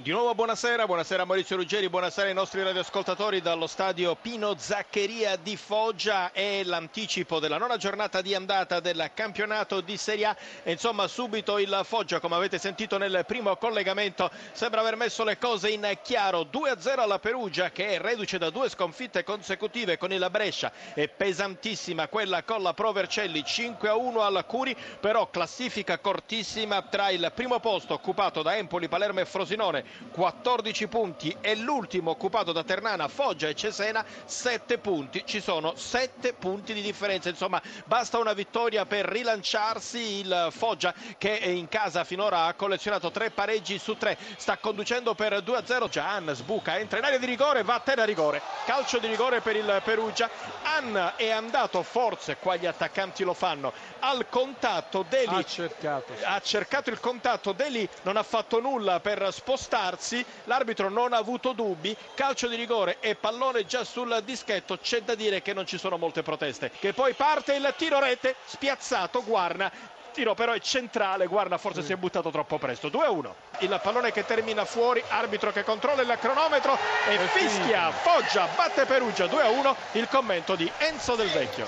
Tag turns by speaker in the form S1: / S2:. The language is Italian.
S1: Di nuovo buonasera, buonasera Maurizio Ruggeri, buonasera ai nostri radioascoltatori dallo stadio Pino Zaccheria di Foggia. È l'anticipo della nona giornata di andata del campionato di Serie A. E insomma subito il Foggia come avete sentito nel primo collegamento sembra aver messo le cose in chiaro. 2-0 alla Perugia che è reduce da due sconfitte consecutive con il Brescia. È pesantissima quella con la Pro Vercelli 5-1 alla Curi però classifica cortissima tra il primo posto occupato da Empoli, Palermo e Frosinone 14 punti e l'ultimo occupato da Ternana, Foggia e Cesena 7 punti, ci sono 7 punti di differenza, insomma basta una vittoria per rilanciarsi. Il Foggia che in casa finora ha collezionato 3 pareggi su 3, sta conducendo per 2-0, Gian sbuca, entra in area di rigore, va a terra rigore, calcio di rigore per il Perugia, Ann è andato forse, qua gli attaccanti lo fanno, al contatto Deli.
S2: Ha cercato,
S1: ha cercato il contatto Deli non ha fatto nulla per spostarsi l'arbitro non ha avuto dubbi calcio di rigore e pallone già sul dischetto c'è da dire che non ci sono molte proteste che poi parte il tiro rete spiazzato Guarna tiro però è centrale, guarda forse si è buttato troppo presto, 2-1. Il pallone che termina fuori, arbitro che controlla il cronometro e fischia, Foggia batte Perugia 2-1, il commento di Enzo Del Vecchio.